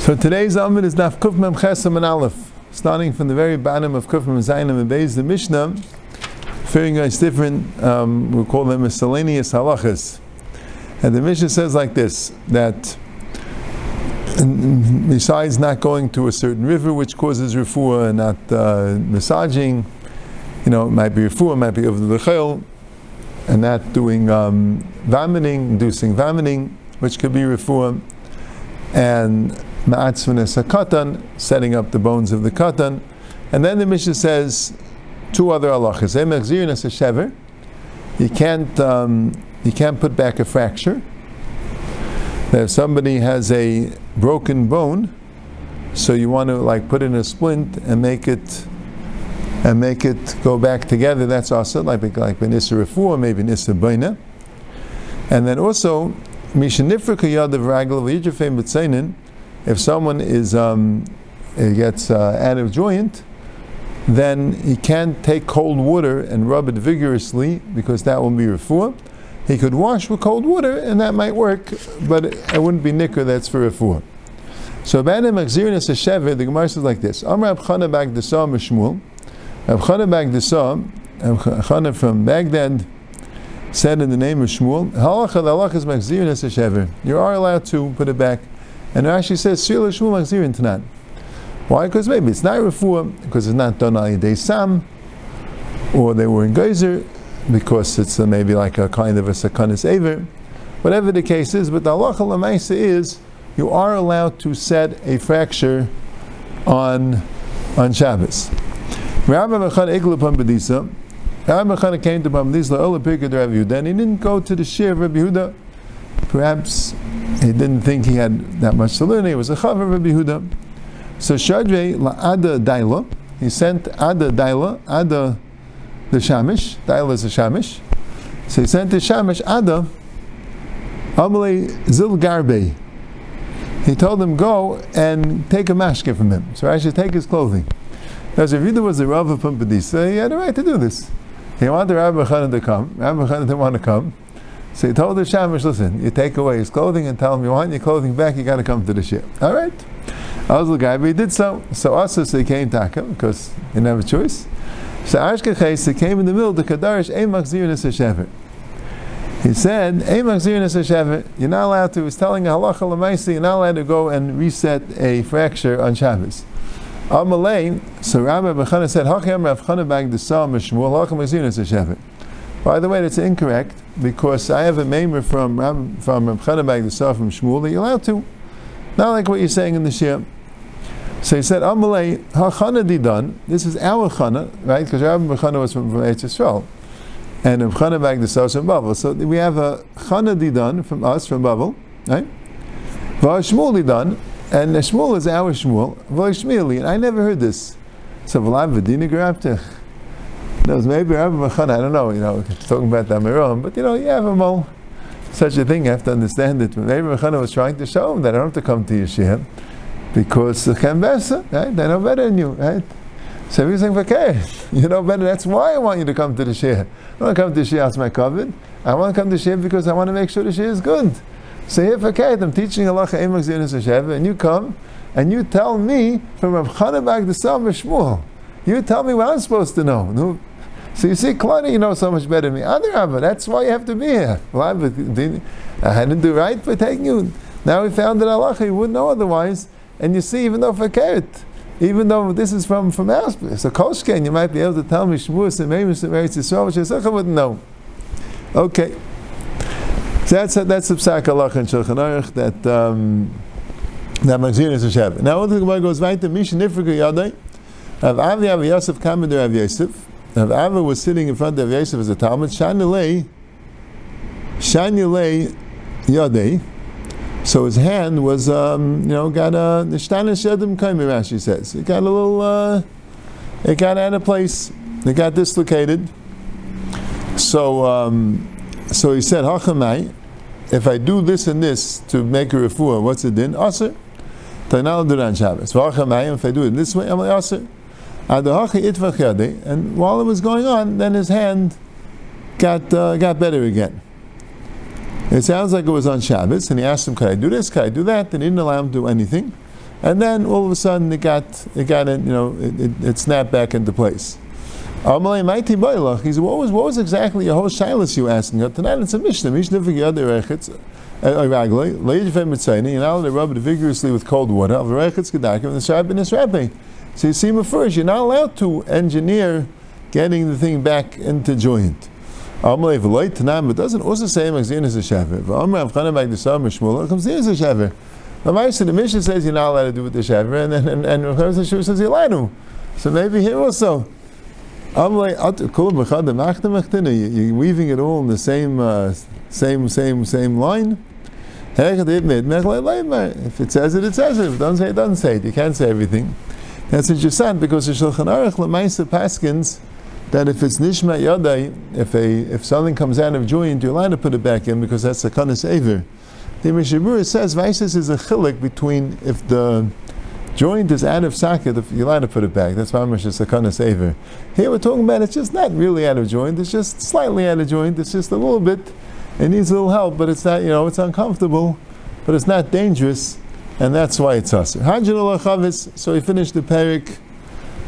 So today's Amud is Naf Kuf Mem Chesam and Aleph, starting from the very bottom of Kuf Mem Zayinim and Beis, the Mishnah, figuring out different, um, we call them miscellaneous halachas. And the Mishnah says like this, that besides not going to a certain river which causes refuah and not uh, massaging, you know, it might be refuah, it might be over the lechel, and not doing um, vomiting, inducing vomiting, which could be refuah, and ma'atzvanes katan, setting up the bones of the katan, and then the Mishnah says two other halachas. You can't um, you can't put back a fracture. If somebody has a broken bone, so you want to like put in a splint and make it and make it go back together. That's also like like benissa refuah, maybe nissa baina. And then also mishanifrika yadav ragel v'yijafim b'tzainin. If someone is um, gets uh, out of joint, then he can't take cold water and rub it vigorously because that will be refuah. He could wash with cold water and that might work, but it wouldn't be nicker, that's for refuah. So Banim Akzirinus Hashevet, the Gemara says like this. Amr Abchana Bag Desa Mishmul. Abchana Bag Desa, Abchana from Baghdad, said in the name of Shmuel, Halacha the Halacha is Makzirinus Hashevet. You are allowed to put it back. And Rashi says, Shil Shmuel Makzirin Tanan. Why? Because maybe it's not refuah, because it's not done al yedei sam, or they were in geyser, because it's a, maybe like a kind of a sakanis aver. Whatever the case is, but the halacha is you are allowed to set a fracture on on Shabbos. Rabbi Mechana Igla Pumbedisa. Rabbi Mechana came to Pumbedisa Ola Pirkei Rabbi Yehuda, he didn't go to the shir of Rabbi Yehuda. Perhaps he didn't think he had that much to learn. He was a chaver of Rabbi Yehuda. So Shadre la Ada Daila, he sent Ada Daila, Ada the Shamish, Daila is a Shamish. So he sent the Shamish Ada, Amalei Zil. He told him, go and take a mashke from him. So I should take his clothing. Now, Yehuda was the Rav of Pumbedisa, he had a right to do this. He wanted Rabbi Chana to come. Rabbi Chana didn't want to come. So he told the Shamish, listen, you take away his clothing and tell him you want your clothing back, you got to come to the ship. All right. I was the guy, but he did so. So also, so he came to him because he didn't have a choice. So Ashkeches, he came in the middle, the Kadarish, Ein Machzir Shever. He said, Ein Machzir Shever, you're not allowed to, he's telling a halacha lemaisi, you're not allowed to go and reset a fracture on Shabbos. Amalei, so Rabbi Bechana said, Hachem Rav Chana Bag Desam Shmuel, Hachem Machzir Shever. By the way, that's incorrect because I have a maimer from from Rav Chana Bag Desam from Shmuel that you're allowed to. Not like what you're saying in the Shia. So he said, Amalei, Hachana Didan, this is our Chana, right? Because Rabbi Chana was from, from Eretz Yisrael. And Rabbi Chana back the from Babel. So we have a Chana Didan from us, from Babel, right? Shmuel Didan, and Shmuel is our Shmuel, Shmueli, and I never heard this. So Vlad Grabtech. Maybe Rabbi Chana, I don't know, you know, talking about the Amiram, but you know, you have a all such a thing, you have to understand it. Maybe Rabbi was trying to show him that I don't have to come to Yeshua because the Chembesa, right? They know better than you, right? So he's saying, okay, you know better. That's why I want you to come to the shir. I want to come to the shir as my covet. I want to come to the shir because I want to make sure the shir is good. So here, okay, I'm teaching Allah Emak Zinus and you come and you tell me from Rav Chanabag the Sam Shmuel. You tell me what I'm supposed to know. So you see, clearly you know so much better than me. Adarabba, that's why you have to be here. Well, I didn't do right for taking you. Now we found that Allah, you wouldn't know otherwise. And you see, even though fakert, even though this is from from our so Koshken, you might be able to tell me Shmuas and Memus and Meretz Yisrael, which I wouldn't know. Okay. So that's a, that's a psak Allah and Shulchan Aruch that um, that Magzir is a Shabbat. Now, the Gemara goes right to Misha Nifrika Yadai. Rav Avi Rav Yosef Kamed Rav Yosef. Rav Avi was sitting in front of Yosef as a Talmud. Shanilei, Shanilei Yadai. So his hand was, um, you know, got a the Shedim Kaimi Rashi says it got a little, uh, it got out of place, it got dislocated. So, um, so he said, Hachamai, if I do this and this to make a refuah, what's it din? Aser. Tainal Duran Shabbos. If I do it this way, I'm Aser. And while it was going on, then his hand got uh, got better again. It sounds like it was on Shabbos, and he asked him, Could I do this? Could I do that? And he didn't allow him to do anything. and then all of a sudden it got it got you know it, it, it snapped back into place. He said, what was what was exactly your whole shilas you asking? Tonight it's a Mishnah. Mishnah for Yad Erechitz. Ragloi, Leidifem Mitzayni, you're not allowed to rub it vigorously with cold water. Al Erechitz Gedakim, and the is wrapping. So you see, first, you're not allowed to engineer getting the thing back into joint. It doesn't also say Magzin is a Shaver. Amr Avchanim Magdasam Shmuel, comes in as a Shaver. The the Mishnah says you're not allowed to do with the Shaver, and then and, and, and says you're allowed to. So maybe here also. You're weaving it all in the same, uh, same, same, same line. If it says it, it says it. If it doesn't say it, it, doesn't say it. You can't say everything. That's said because the Shulchan Aruch Lemaisa Paskins that if it's Nishma Yadai, if a if something comes out of joint, you're allowed to put it back in because that's a kanas aver. The Mishnah Berurah says Vaisis is a chilik between if the joint is out of socket, you're allowed to put it back. That's Mamash is a kanas aver. Here we're talking about it's just not really out of joint, it's just slightly out of joint, it's just a little bit, it needs a little help, but it's not, you know, it's uncomfortable, but it's not dangerous, and that's why it's. Chavis, so we finished the Perik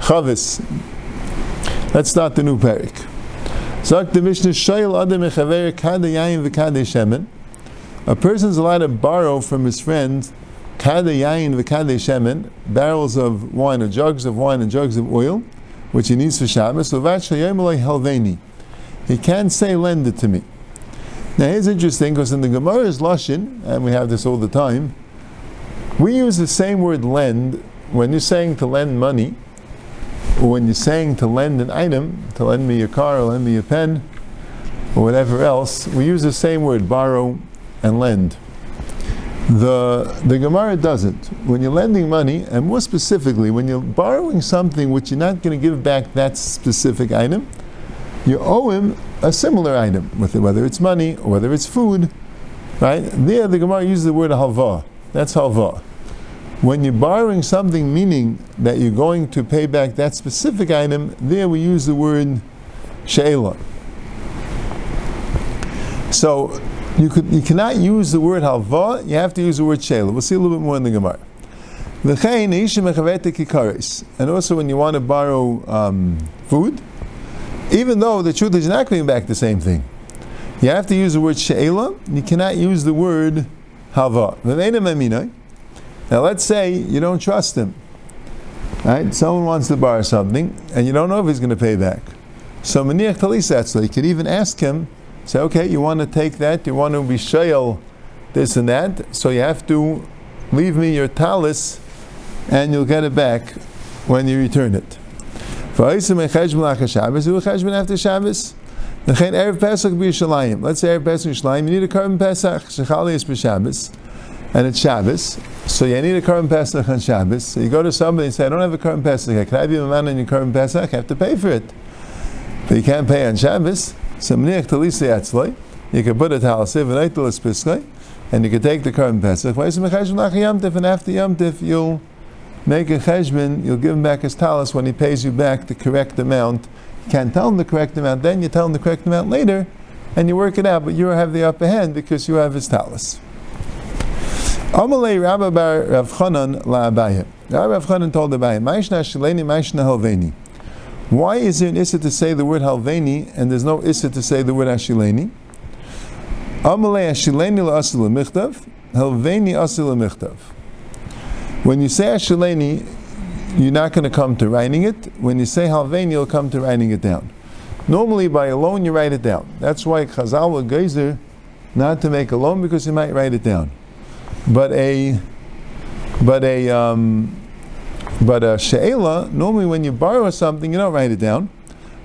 Chavis. Let's start the new Perik. Zak the Mishnah Shayil Adam Echaver Shemen. A person's allowed to borrow from his friend shemen, barrels of wine or jugs of wine and jugs of oil, which he needs for Shabbos. So helveni. He can't say lend it to me. Now here's interesting because in the Gemara's Lashon, and we have this all the time, we use the same word lend when you're saying to lend money, or when you're saying to lend an item, to lend me your car or lend me a pen, or whatever else, we use the same word, borrow and lend. The, the Gemara doesn't. When you're lending money, and more specifically, when you're borrowing something which you're not going to give back that specific item, you owe him a similar item, whether it's money or whether it's food. Right? There, the Gemara uses the word halva. That's halva. When you're borrowing something, meaning that you're going to pay back that specific item, there we use the word she'ela. So you, could, you cannot use the word halva, you have to use the word shela. We'll see a little bit more in the Gemara. And also when you want to borrow um, food, even though the truth is you're not giving back the same thing, you have to use the word she'ela, you cannot use the word halva. Now let's say you don't trust him. Right? Someone wants to borrow something, and you don't know if he's going to pay back. So maniach talisatzla, you could even ask him, Say, okay, you want to take that, you want to be shayel this and that, so you have to leave me your talis and you'll get it back when you return it. Let's say Erev Pesach b'Yishalayim. Let's say Erev Pesach b'Yishalayim, you need a korban Pesach, Shechali is and it's Shabbos, so you need a korban Pesach on Shabbos. So you go to somebody and say, I don't have a korban Pesach, can I be a man on your korban Pesach? I have to pay for it. But you can't pay on Shabbos. So you can put a talasiv and eitalis piskoi, and you can take the korban pesach. Why is it yamtif? And after yamtif, you'll make a cheshbon. You'll give him back his talis when he pays you back the correct amount. You can't tell him the correct amount. Then you tell him the correct amount later, and you work it out. But you have the upper hand because you have his talis. Amalei Rabbi Bar Rav Chanan la Rav Chanan told Abaye, "Ma'ishna shileni, ma'ishna helveni." Why is there an issa to say the word halveni and there's no issa to say the word ashileni? Amalei ashileni la'asil michtav, halveni asil michtav. When you say ashileni, you're not going to come to writing it. When you say halveni, you'll come to writing it down. Normally, by a loan, you write it down. That's why Chazal will geyser not to make a loan because you might write it down. But a but a um, but a she'ela, normally when you borrow something, you don't write it down.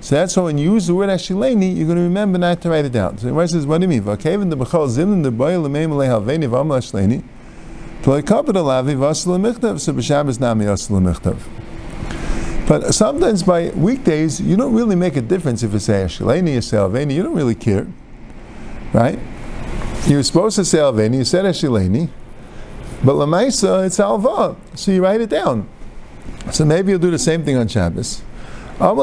So that's why when you use the word ashileni, you're going to remember not to write it down. So the says, what do you mean? V'akeven the b'chol zimnin the boy l'meim lehalveni v'amal ashleni t'loi kapit alavi v'asal l'michtav so b'shabbos nami asal l'michtav. But sometimes by weekdays, you don't really make a difference if you say ashileni or say. You don't really care, right? You're supposed to say alveni. You said ashileni, but lamaisa it's alva, so you write it down. So maybe you'll do the same thing on Shabbos. And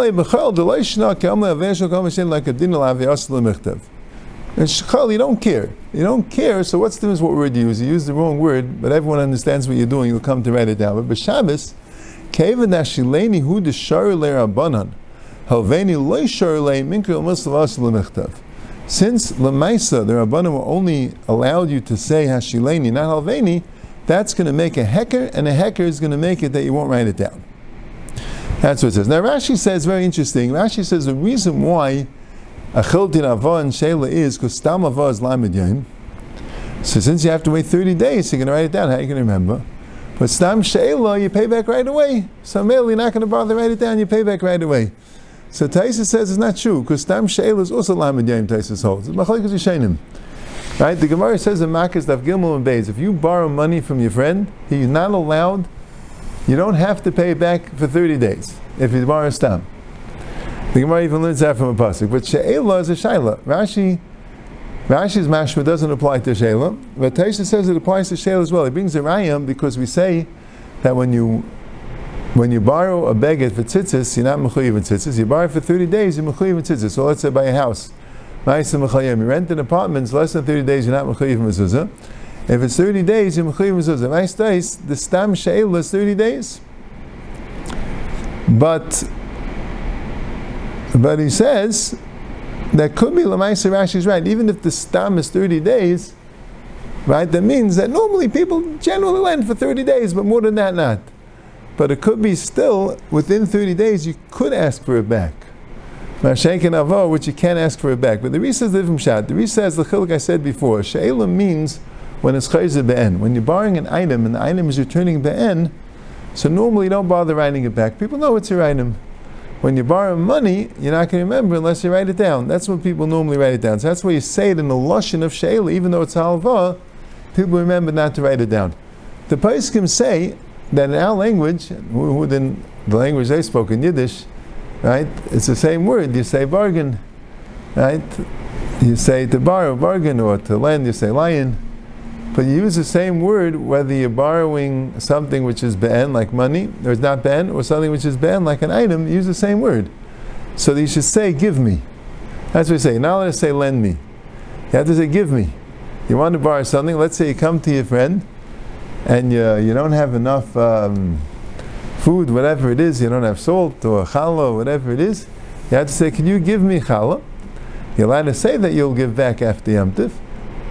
shchal, you don't care. You don't care, so what's the difference what word you use? You use the wrong word, but everyone understands what you're doing, you'll come to write it down. But l'mechtav. Since lemaisa, the rabbanim only allowed you to say hashileni, not halveni, that's going to make a hecker, and a hecker is going to make it that you won't write it down. That's what it says. Now Rashi says very interesting. Rashi says the reason why achiltin avah and shela is because stam avah is lamed yom. So since you have to wait 30 days, you're going to write it down. How are you going to remember? But stam shela, you pay back right away. So male, you're not going to bother write it down. You pay back right away. So Taisa says it's not true because stam shela is also lamed yom. Taisa holds. It's machalikas yishenim. Right? The Gemara says in Makkah Daf Gimel and if you borrow money from your friend, he's not allowed you don't have to pay it back for 30 days if you borrow stam. The Gemara even learns that from a pasuk. But she'ela is a shaila. Rashi, Rashi's mashma doesn't apply to she'ela, but Taisha says it applies to she'ela as well. He brings a rayam because we say that when you when you borrow a beged for tzitzis, you're not mechuyev in tzitzis. You borrow for 30 days, you're mechuyev in tzitzis. So let's say buy a house. You rent an apartment, it's less than 30 days, you're not mechuyev in mezuzah. If it's 30 days, you're mechuyev mezuzah. Nice days, the stam she'el is 30 days. But, but he says, that could be Lamaisa Rashi's right. Even if the stam is 30 days, right, that means that normally people generally lend for 30 days, but more than that, not. But it could be still, within 30 days, you could ask for it back. Mashenk and Avo, which you can't ask for it back. But the Risa is different shot. The Risa says the chiluk I said before. She'elam means when it's chayzer be'en. When you're borrowing an item and the item is returning be'en, so normally you don't bother writing it back. People know it's your item. When you borrow money, you're not going to remember unless you write it down. That's when people normally write it down. So that's why you say it in the lashon of she'ela, even though it's halva, people remember not to write it down. The Paiskim say that in our language, who the language they spoke in Yiddish, right? It's the same word. You say bargain, right? You say to borrow, bargain, or to lend, you say lion. But you use the same word whether you're borrowing something which is ben, like money, or it's not ben, or something which is ben, like an item, you use the same word. So you should say, give me. That's what you say. Now let us say, lend me. You have to say, give me. You want to borrow something, let's say you come to your friend, and you, you don't have enough um, food, whatever it is, you don't have salt or challah, whatever it is, you have to say, can you give me challah? You're allowed to say that you'll give back after Yom Tif,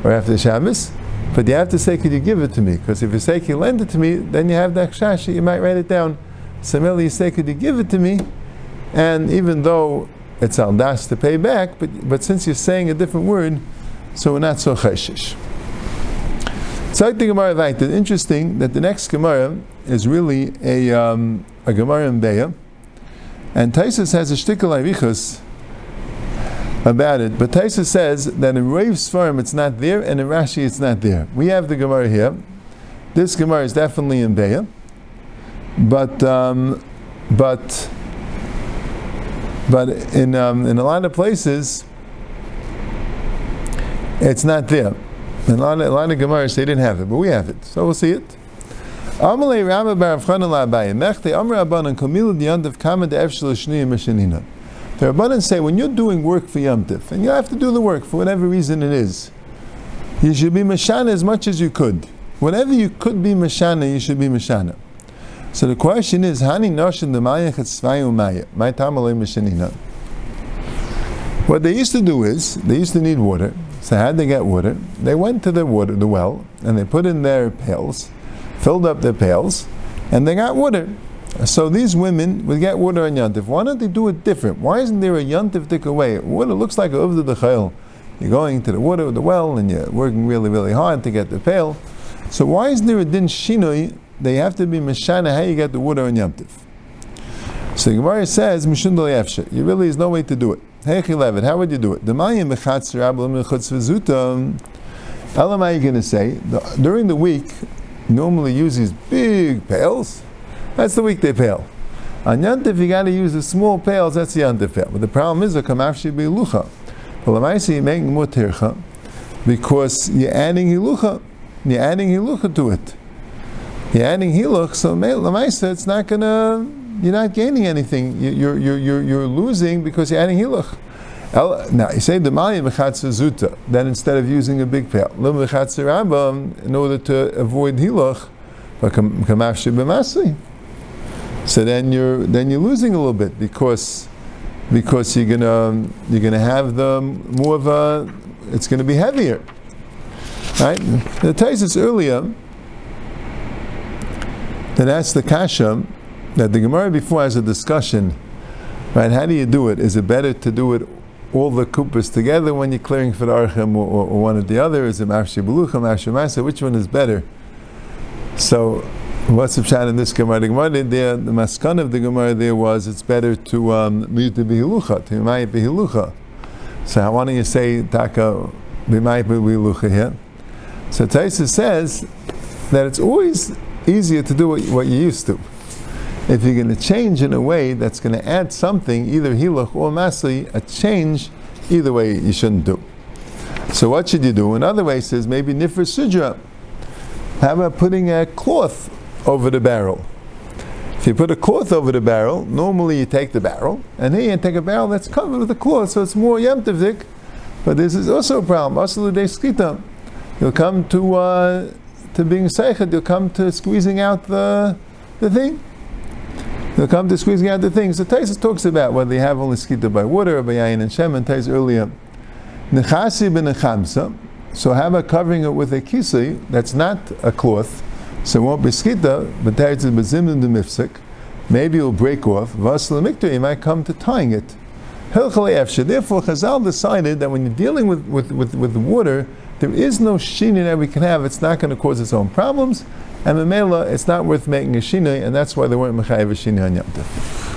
or after Shabbos, but you have to say, could you give it to me? Because if you say, can you lend it to me, then you have that shashi, you might write it down. Similarly, you say, could you give it to me? And even though it's al das to pay back, but, but since you're saying a different word, so we're not so cheshish. So I think Gemara like interesting that the next Gemara is really a, um, a Gemara in Beya, and Taisus has a shtickle avichus about it. But Taisa says that in Rav Svarim it's not there, and in Rashi it's not there. We have the Gemara here. This Gemara is definitely in Beya, but um, but but in um, in a lot of places it's not there. A lot of, a lot of Gemaras they didn't have it, but we have it, so we'll see it. Amalei Rama Diyandav Kama Shniyim Meshanina. The Rabbanan say when you're doing work for Yom and you have to do the work for whatever reason it is, you should be Mashana as much as you could. Whatever you could be Mashana, you should be Mashana. So the question is, Hani Noshin my Mashanina. What they used to do is, they used to need water. So how did they get water? They went to the water, the well, and they put in their pails, filled up their pails, and they got water. So these women would get water on Yantif. Why don't they do it different? Why isn't there a Yantif dik away? Water looks like a Uvda Dechayel. You're going to the water, the well, and you're working really, really hard to get the pail. So why isn't there a din shinoi? They have to be mishana how you get the water on Yantif. So the Gemara says, Mishun. You really is no way to do it. Hey how would you do it? The Mayim Bechatz Rabbalim Mechutz V'zutam. Elam, are you going to say? During the week, normally use big pails, that's the weekday pail. On Yantif, you got to use the small pails, that's the Yantif pail. But the problem is, a kamafshi be lucha. But Lamaisi, you're making mutircha because you're adding hilucha. You're adding hilucha to it. You're adding hiluch, so Lamaisa, it's not going to, you're not gaining anything. You're, you're, you're, you're losing because you're adding hiluch. Now, you say the Mechatza Zuta, then instead of using a big pail, in order to avoid B'Masri. So then you're then you're losing a little bit because because you're gonna you're gonna have the more of a it's gonna be heavier. Right? The Taisus earlier that asked the Kasha that the Gemara before has a discussion, right? How do you do it? Is it better to do it all the kupas together when you're clearing for the archim or, or, one or the other? Is it mafshi belucha, mafshi masa? Which one is better? So, what's the pshat in this Gemara? The Gemara there, the maskan of the Gemara there was it's better to um, mute the behilucha, to mimayit behilucha. So, why don't you say taka mimayit behilucha here? So, Taisa says that it's always easier to do what, what you used to. If you're going to change in a way that's going to add something, either hilach or masli, a change, either way you shouldn't do. So what should you do? Another way says maybe nifr sudra. How about putting a cloth over the barrel? If you put a cloth over the barrel, normally you take the barrel, and here you take a barrel that's covered with a cloth, so it's more yemtivdik. But this is also a problem. Skita. You'll come to uh, to being seichet. You'll come to squeezing out the the thing. You'll come to squeezing out the things. So Taisus talks about whether you have only skita by water or by yain and shem. And Tais earlier, nechasi ben nechamsa. So how about covering it with a kisi that's not a cloth, so it won't be skita, but Tais is bezimim the mifsik. Maybe it'll break off. Vasla mikta, you might come to tying it. Therefore, Chazal decided that when you're dealing with, with, with, with water, there is no shina that we can have. It's not going to cause its own problems. And Mamela, it's not worth making a shina, and that's why they weren't Mechayiv a shina on Yom.